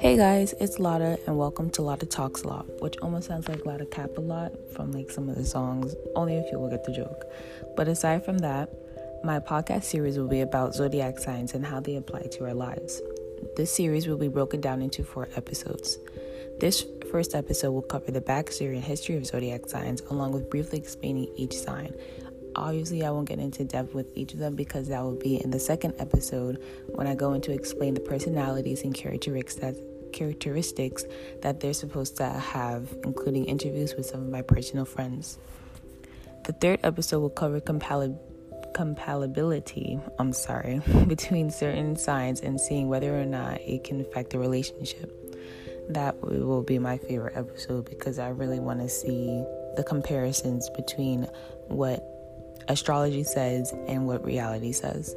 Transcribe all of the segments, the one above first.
Hey guys, it's Lotta, and welcome to Lotta Talks a Lot, which almost sounds like Lotta Cap a lot from like some of the songs. Only a few will get the joke. But aside from that, my podcast series will be about zodiac signs and how they apply to our lives. This series will be broken down into four episodes. This first episode will cover the backstory and history of zodiac signs, along with briefly explaining each sign. Obviously, I won't get into depth with each of them because that will be in the second episode when I go into explain the personalities and characteristics that characteristics that they're supposed to have, including interviews with some of my personal friends. The third episode will cover compatibility, I'm sorry, between certain signs and seeing whether or not it can affect the relationship. That will be my favorite episode because I really want to see the comparisons between what astrology says and what reality says.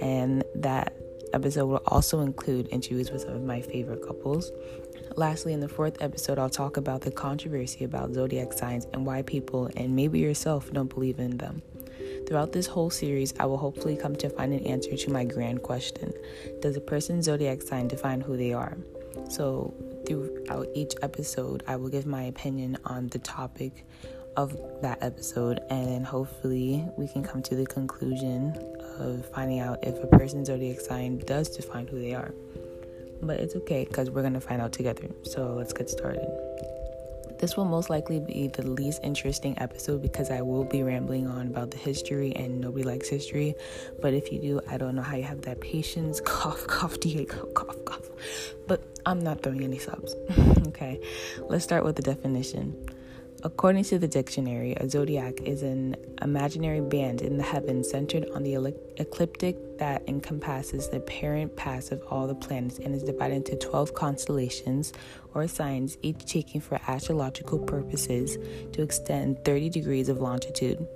And that episode will also include interviews with some of my favorite couples. Lastly, in the fourth episode, I'll talk about the controversy about zodiac signs and why people, and maybe yourself, don't believe in them. Throughout this whole series, I will hopefully come to find an answer to my grand question Does a person's zodiac sign define who they are? So, throughout each episode, I will give my opinion on the topic of that episode, and hopefully, we can come to the conclusion of finding out if a person's zodiac sign does define who they are. But it's okay because we're going to find out together. So let's get started. This will most likely be the least interesting episode because I will be rambling on about the history and nobody likes history. But if you do, I don't know how you have that patience. Cough, cough, DA, cough, cough. But I'm not throwing any subs. okay, let's start with the definition. According to the dictionary, a zodiac is an imaginary band in the heavens centered on the ecliptic that encompasses the apparent path of all the planets and is divided into 12 constellations or signs, each taking for astrological purposes to extend 30 degrees of longitude.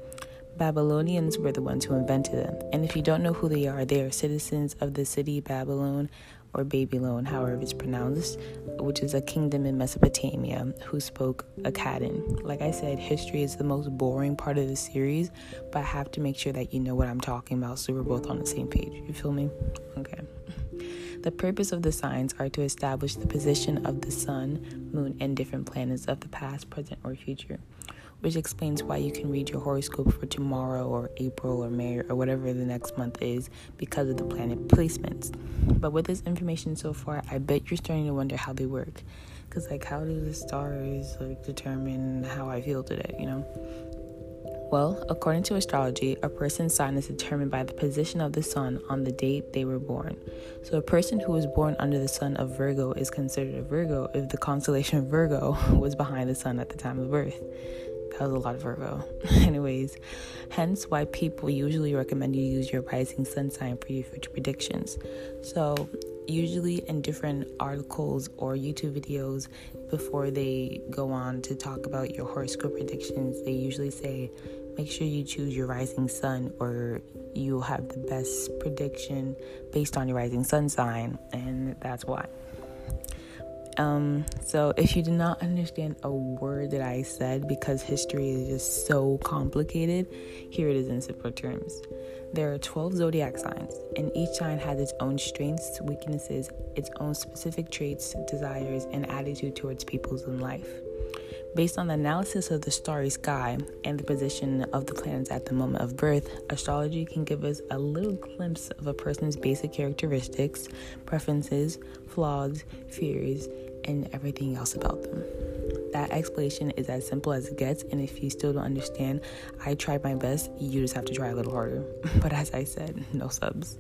Babylonians were the ones who invented them, and if you don't know who they are, they are citizens of the city Babylon or Babylon, however it's pronounced, which is a kingdom in Mesopotamia who spoke Akkadian. Like I said, history is the most boring part of the series, but I have to make sure that you know what I'm talking about so we're both on the same page. You feel me? Okay. The purpose of the signs are to establish the position of the sun, moon, and different planets of the past, present, or future which explains why you can read your horoscope for tomorrow or April or May or whatever the next month is because of the planet placements. But with this information so far, I bet you're starting to wonder how they work. Because, like, how do the stars like determine how I feel today, you know? Well, according to astrology, a person's sign is determined by the position of the sun on the date they were born. So, a person who was born under the sun of Virgo is considered a Virgo if the constellation Virgo was behind the sun at the time of birth. That was a lot of Virgo. Anyways, hence why people usually recommend you use your rising sun sign for your future predictions. So, usually in different articles or YouTube videos, before they go on to talk about your horoscope predictions, they usually say, make sure you choose your rising sun or you'll have the best prediction based on your rising sun sign. And that's why. Um, so, if you did not understand a word that I said because history is just so complicated, here it is in simple terms. There are 12 zodiac signs, and each sign has its own strengths, weaknesses, its own specific traits, desires, and attitude towards people's in life. Based on the analysis of the starry sky and the position of the planets at the moment of birth, astrology can give us a little glimpse of a person's basic characteristics, preferences, flaws, fears, and everything else about them. That explanation is as simple as it gets, and if you still don't understand, I tried my best. You just have to try a little harder. But as I said, no subs.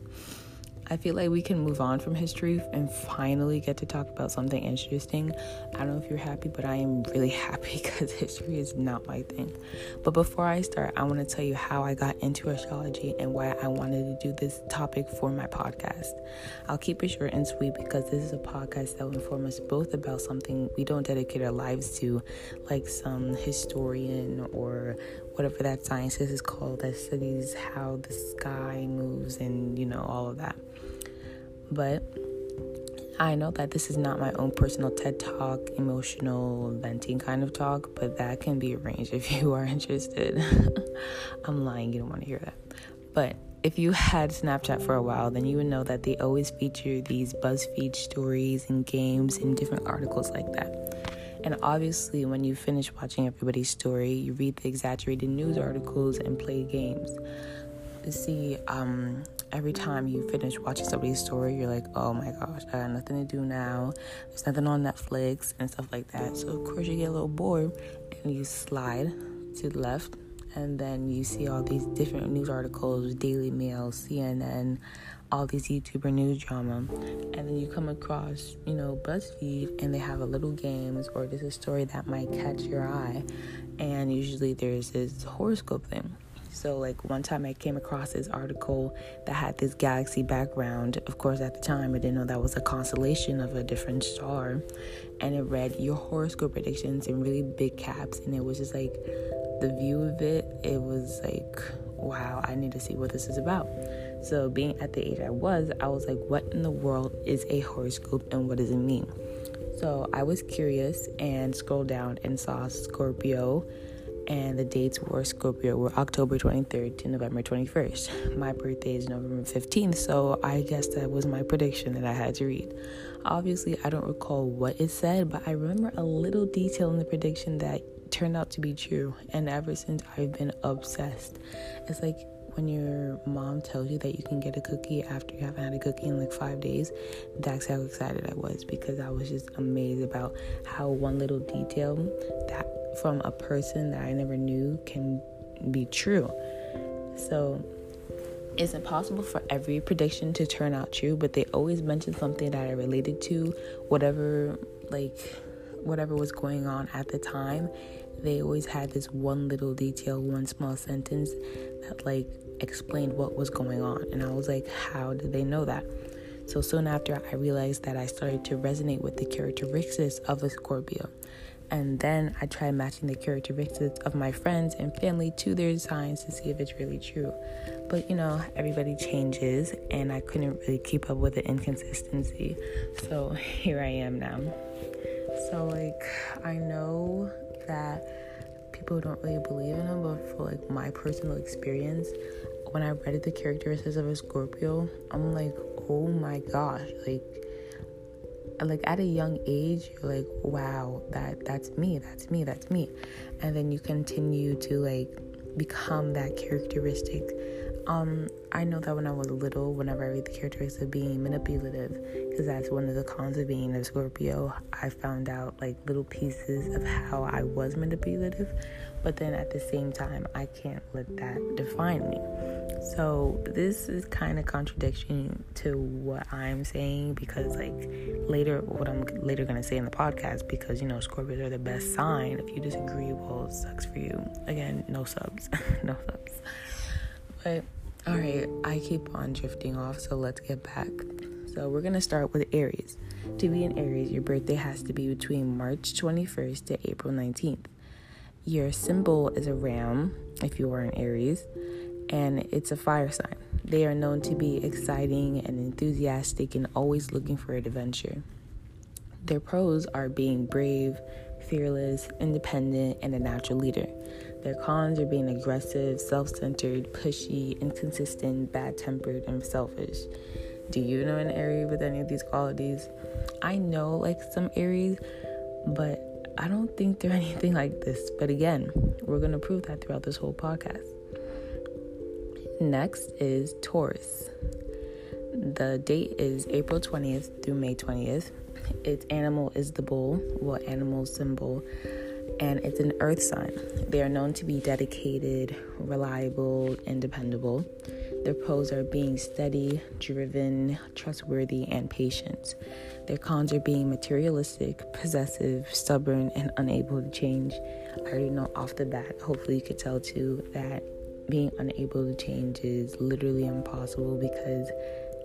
I feel like we can move on from history and finally get to talk about something interesting. I don't know if you're happy, but I am really happy because history is not my thing. But before I start, I want to tell you how I got into astrology and why I wanted to do this topic for my podcast. I'll keep it short and sweet because this is a podcast that will inform us both about something we don't dedicate our lives to, like some historian or whatever that scientist is called that studies how the sky moves and you know all of that. But I know that this is not my own personal TED talk, emotional venting kind of talk, but that can be arranged if you are interested. I'm lying, you don't want to hear that. But if you had Snapchat for a while, then you would know that they always feature these BuzzFeed stories and games and different articles like that. And obviously, when you finish watching everybody's story, you read the exaggerated news articles and play games. You see, um, every time you finish watching somebody's story, you're like, oh my gosh, I got nothing to do now. There's nothing on Netflix and stuff like that. So, of course, you get a little bored and you slide to the left and then you see all these different news articles Daily Mail, CNN, all these YouTuber news drama, and then you come across, you know, BuzzFeed, and they have a little games or there's a story that might catch your eye, and usually there's this horoscope thing. So, like one time I came across this article that had this galaxy background. Of course, at the time I didn't know that was a constellation of a different star, and it read your horoscope predictions in really big caps, and it was just like the view of it, it was like, wow, I need to see what this is about. So, being at the age I was, I was like, what in the world is a horoscope and what does it mean? So, I was curious and scrolled down and saw Scorpio, and the dates were Scorpio were October 23rd to November 21st. My birthday is November 15th, so I guess that was my prediction that I had to read. Obviously, I don't recall what it said, but I remember a little detail in the prediction that turned out to be true. And ever since, I've been obsessed. It's like when your mom tells you that you can get a cookie after you haven't had a cookie in like five days, that's how excited I was because I was just amazed about how one little detail that from a person that I never knew can be true. So it's impossible for every prediction to turn out true, but they always mention something that I related to, whatever like whatever was going on at the time they always had this one little detail, one small sentence that like explained what was going on. And I was like, how did they know that? So soon after, I realized that I started to resonate with the characteristics of a Scorpio. And then I try matching the characteristics of my friends and family to their signs to see if it's really true. But you know, everybody changes, and I couldn't really keep up with the inconsistency. So here I am now. So, like, I know that people don't really believe in them, but for like my personal experience, when I read the characteristics of a Scorpio, I'm like, oh my gosh, like like at a young age you're like wow that that's me that's me that's me. And then you continue to like become that characteristic um, I know that when I was little, whenever I read the characteristics of being manipulative, because that's one of the cons of being a Scorpio, I found out like little pieces of how I was manipulative, but then at the same time, I can't let that define me. So this is kind of contradiction to what I'm saying because like later, what I'm later gonna say in the podcast, because you know Scorpios are the best sign. If you disagree, well, sucks for you. Again, no subs, no subs. But all right, I keep on drifting off, so let's get back. So we're gonna start with Aries. To be an Aries, your birthday has to be between March 21st to April 19th. Your symbol is a ram if you are an Aries, and it's a fire sign. They are known to be exciting and enthusiastic and always looking for adventure. Their pros are being brave, fearless, independent, and a natural leader. Their cons are being aggressive, self centered, pushy, inconsistent, bad tempered, and selfish. Do you know an Aries with any of these qualities? I know like some Aries, but I don't think they're anything like this. But again, we're going to prove that throughout this whole podcast. Next is Taurus. The date is April 20th through May 20th. Its animal is the bull, what animal symbol and it's an earth sign. They are known to be dedicated, reliable, and dependable. Their pros are being steady, driven, trustworthy, and patient. Their cons are being materialistic, possessive, stubborn, and unable to change. I already know off the bat, hopefully, you could tell too that being unable to change is literally impossible because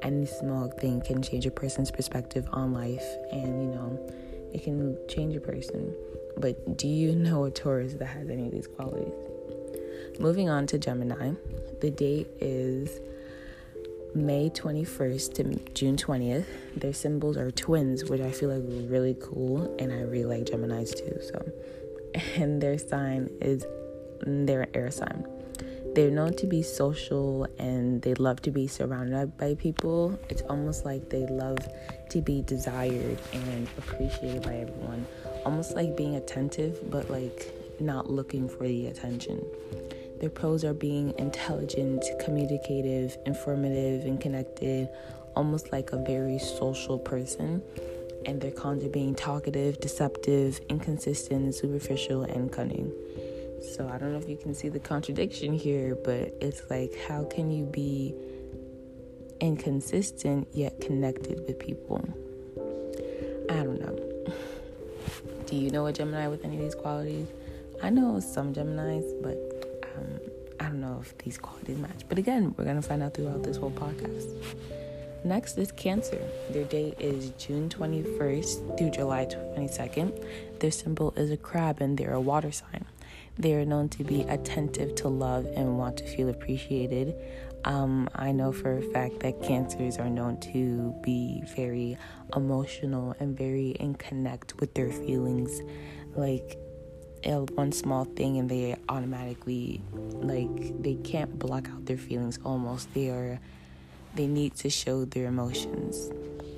any small thing can change a person's perspective on life, and you know, it can change a person. But do you know a Taurus that has any of these qualities? Moving on to Gemini, the date is May 21st to June 20th. Their symbols are twins, which I feel like really cool, and I really like Geminis too. So, and their sign is their air sign. they're known to be social and they love to be surrounded by people. It's almost like they love to be desired and appreciated by everyone. Almost like being attentive, but like not looking for the attention. Their pros are being intelligent, communicative, informative, and connected, almost like a very social person. And their cons are being talkative, deceptive, inconsistent, superficial, and cunning. So I don't know if you can see the contradiction here, but it's like, how can you be inconsistent yet connected with people? I don't know. Do you know a Gemini with any of these qualities? I know some Geminis, but um, I don't know if these qualities match. But again, we're going to find out throughout this whole podcast. Next is Cancer. Their date is June 21st through July 22nd. Their symbol is a crab and they're a water sign. They are known to be attentive to love and want to feel appreciated. Um, I know for a fact that cancers are known to be very emotional and very in connect with their feelings. Like one small thing and they automatically like they can't block out their feelings almost. They are they need to show their emotions.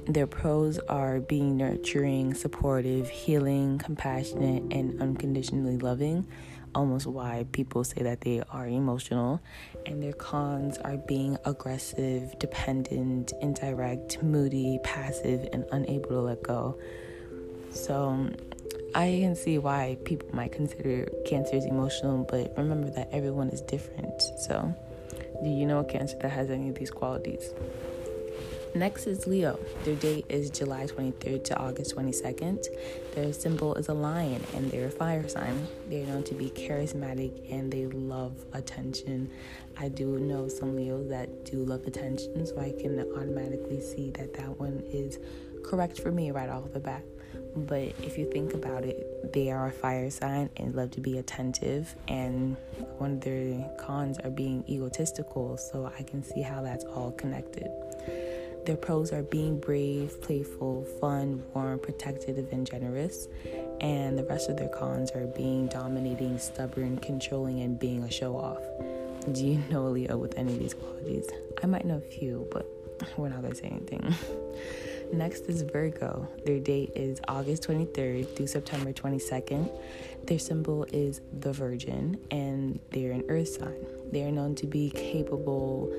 Their pros are being nurturing supportive healing compassionate and unconditionally loving almost why people say that they are emotional and their cons are being aggressive dependent indirect moody passive and unable to let go so I can see why people might consider cancers emotional, but remember that everyone is different. So, do you know a cancer that has any of these qualities? Next is Leo. Their date is July 23rd to August 22nd. Their symbol is a lion and they're a fire sign. They're known to be charismatic and they love attention. I do know some Leos that do love attention, so I can automatically see that that one is correct for me right off the bat. But if you think about it, they are a fire sign and love to be attentive, and one of their cons are being egotistical, so I can see how that's all connected. Their pros are being brave, playful, fun, warm, protective, and generous. And the rest of their cons are being dominating, stubborn, controlling, and being a show off. Do you know Leo with any of these qualities? I might know a few, but we're not to say anything. Next is Virgo. Their date is August 23rd through September 22nd. Their symbol is the Virgin, and they're an earth sign. They are known to be capable,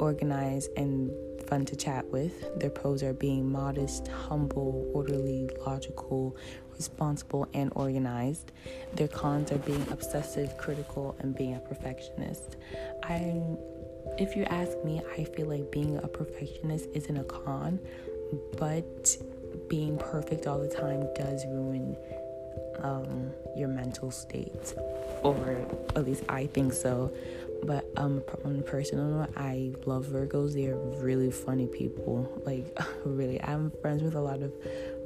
organized, and fun to chat with. Their pros are being modest, humble, orderly, logical, responsible, and organized. Their cons are being obsessive, critical, and being a perfectionist. I'm if you ask me, I feel like being a perfectionist isn't a con, but being perfect all the time does ruin um, your mental state, or at least I think so. But um, on personal note, I love Virgos. They are really funny people. Like really, I'm friends with a lot of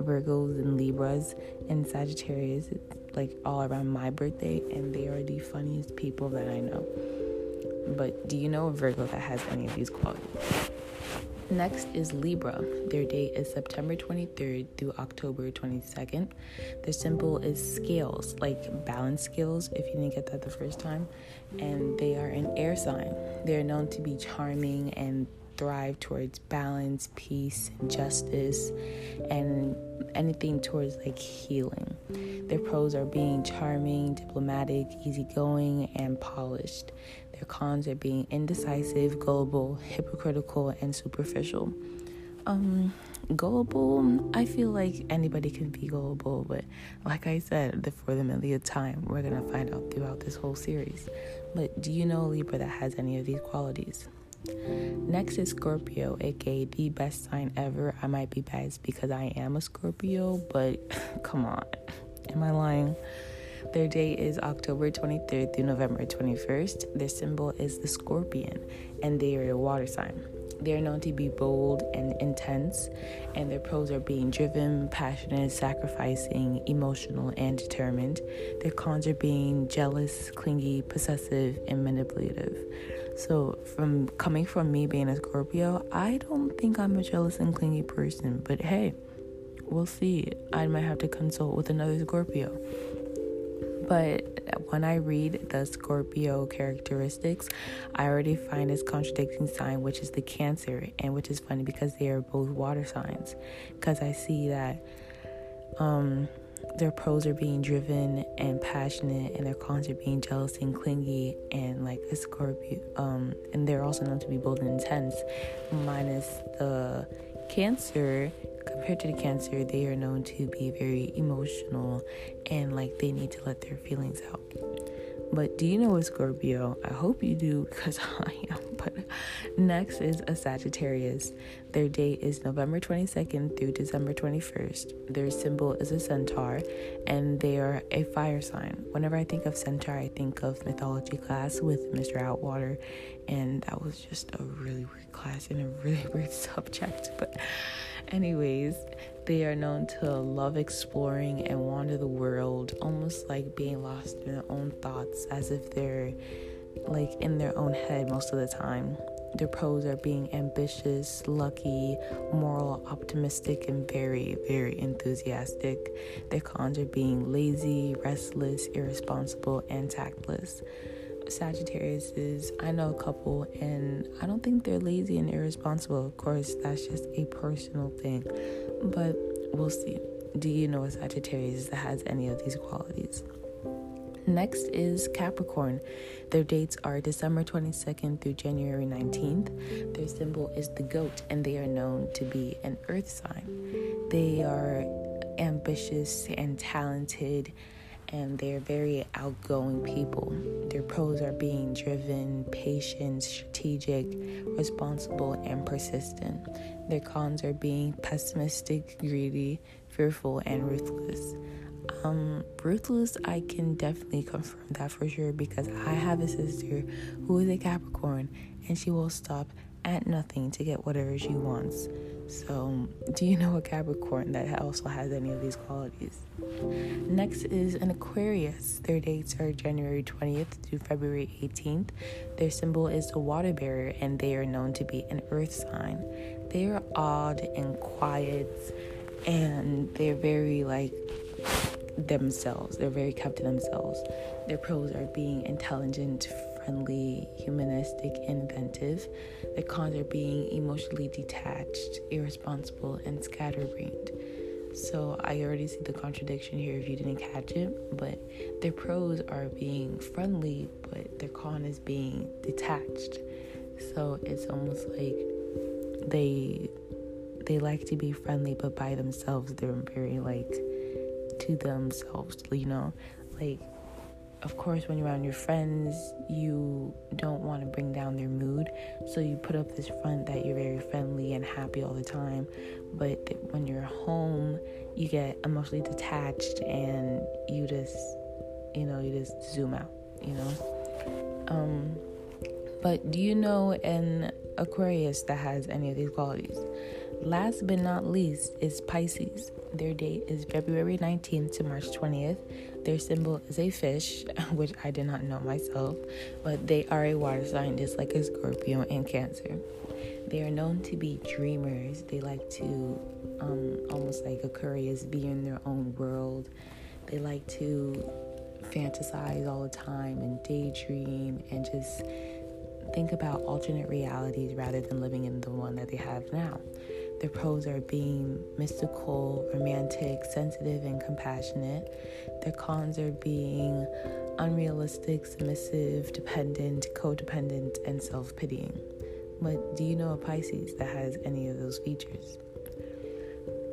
Virgos and Libras and Sagittarius. it's like all around my birthday, and they are the funniest people that I know. But do you know a Virgo that has any of these qualities? Next is Libra. Their date is September 23rd through October 22nd. Their symbol is scales, like balance scales, if you didn't get that the first time. And they are an air sign. They're known to be charming and thrive towards balance, peace, justice, and anything towards like healing. Their pros are being charming, diplomatic, easygoing, and polished. Their cons are being indecisive, gullible, hypocritical, and superficial. Um, gullible, I feel like anybody can be gullible, but like I said, for the millionth time, we're gonna find out throughout this whole series. But do you know Libra that has any of these qualities? Next is Scorpio, aka the best sign ever. I might be biased because I am a Scorpio, but come on, am I lying? Their date is October 23rd through November 21st. Their symbol is the scorpion, and they are a water sign. They are known to be bold and intense, and their pros are being driven, passionate, sacrificing, emotional, and determined. Their cons are being jealous, clingy, possessive, and manipulative. So, from coming from me being a Scorpio, I don't think I'm a jealous and clingy person, but hey, we'll see. I might have to consult with another Scorpio. But when I read the Scorpio characteristics, I already find this contradicting sign, which is the Cancer, and which is funny because they are both water signs. Because I see that um, their pros are being driven and passionate, and their cons are being jealous and clingy, and like a Scorpio. Um, and they're also known to be bold and intense, minus the Cancer compared to the cancer, they are known to be very emotional and like they need to let their feelings out. But do you know a Scorpio? I hope you do because I am. But next is a Sagittarius. Their date is November 22nd through December 21st. Their symbol is a centaur and they are a fire sign. Whenever I think of centaur, I think of mythology class with Mr. Outwater, and that was just a really weird class and a really weird subject. But Anyways, they are known to love exploring and wander the world, almost like being lost in their own thoughts, as if they're like in their own head most of the time. Their pros are being ambitious, lucky, moral, optimistic, and very, very enthusiastic. Their cons are being lazy, restless, irresponsible, and tactless. Sagittarius is, I know a couple, and I don't think they're lazy and irresponsible. Of course, that's just a personal thing, but we'll see. Do you know a Sagittarius that has any of these qualities? Next is Capricorn. Their dates are December 22nd through January 19th. Their symbol is the goat, and they are known to be an earth sign. They are ambitious and talented and they're very outgoing people. Their pros are being driven, patient, strategic, responsible, and persistent. Their cons are being pessimistic, greedy, fearful, and ruthless. Um, ruthless, I can definitely confirm that for sure because I have a sister who is a Capricorn and she will stop at nothing to get whatever she wants. So, do you know a Capricorn that also has any of these qualities? Next is an Aquarius. Their dates are January 20th to February 18th. Their symbol is the water bearer, and they are known to be an earth sign. They are odd and quiet, and they're very like themselves. They're very kept to themselves. Their pros are being intelligent, friendly, humanistic, inventive. The cons are being emotionally detached, irresponsible, and scatterbrained. So I already see the contradiction here if you didn't catch it. But their pros are being friendly, but their con is being detached. So it's almost like they they like to be friendly, but by themselves they're very like to themselves, you know, like of course, when you're around your friends, you don't want to bring down their mood. So you put up this front that you're very friendly and happy all the time. But when you're home, you get emotionally detached and you just, you know, you just zoom out, you know? Um, but do you know an Aquarius that has any of these qualities? Last but not least is Pisces. Their date is February 19th to March 20th. Their symbol is a fish, which I did not know myself, but they are a water sign just like a Scorpio and Cancer. They are known to be dreamers. They like to, um, almost like Aquarius, be in their own world. They like to fantasize all the time and daydream and just think about alternate realities rather than living in the one that they have now. Their pros are being mystical, romantic, sensitive, and compassionate. Their cons are being unrealistic, submissive, dependent, codependent, and self pitying. But do you know a Pisces that has any of those features?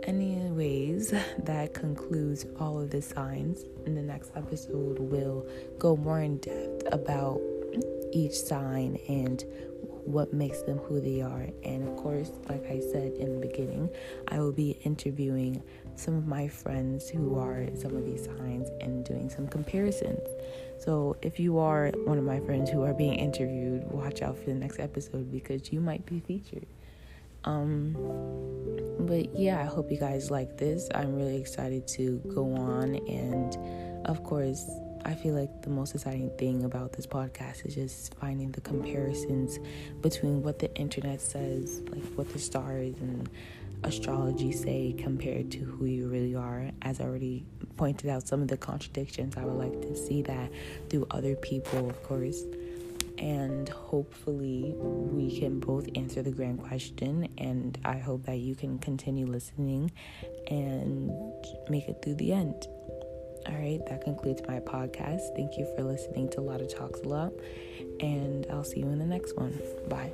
Anyways, that concludes all of the signs. In the next episode, we'll go more in depth about each sign and what makes them who they are. And of course, like I said in the beginning, I will be interviewing some of my friends who are some of these signs and doing some comparisons. So if you are one of my friends who are being interviewed, watch out for the next episode because you might be featured. Um, but yeah, I hope you guys like this. I'm really excited to go on and, of course, I feel like the most exciting thing about this podcast is just finding the comparisons between what the internet says, like what the stars and astrology say compared to who you really are. As I already pointed out, some of the contradictions, I would like to see that through other people, of course. And hopefully, we can both answer the grand question. And I hope that you can continue listening and make it through the end. All right, that concludes my podcast. Thank you for listening to Lotta Talks a Lot, and I'll see you in the next one. Bye.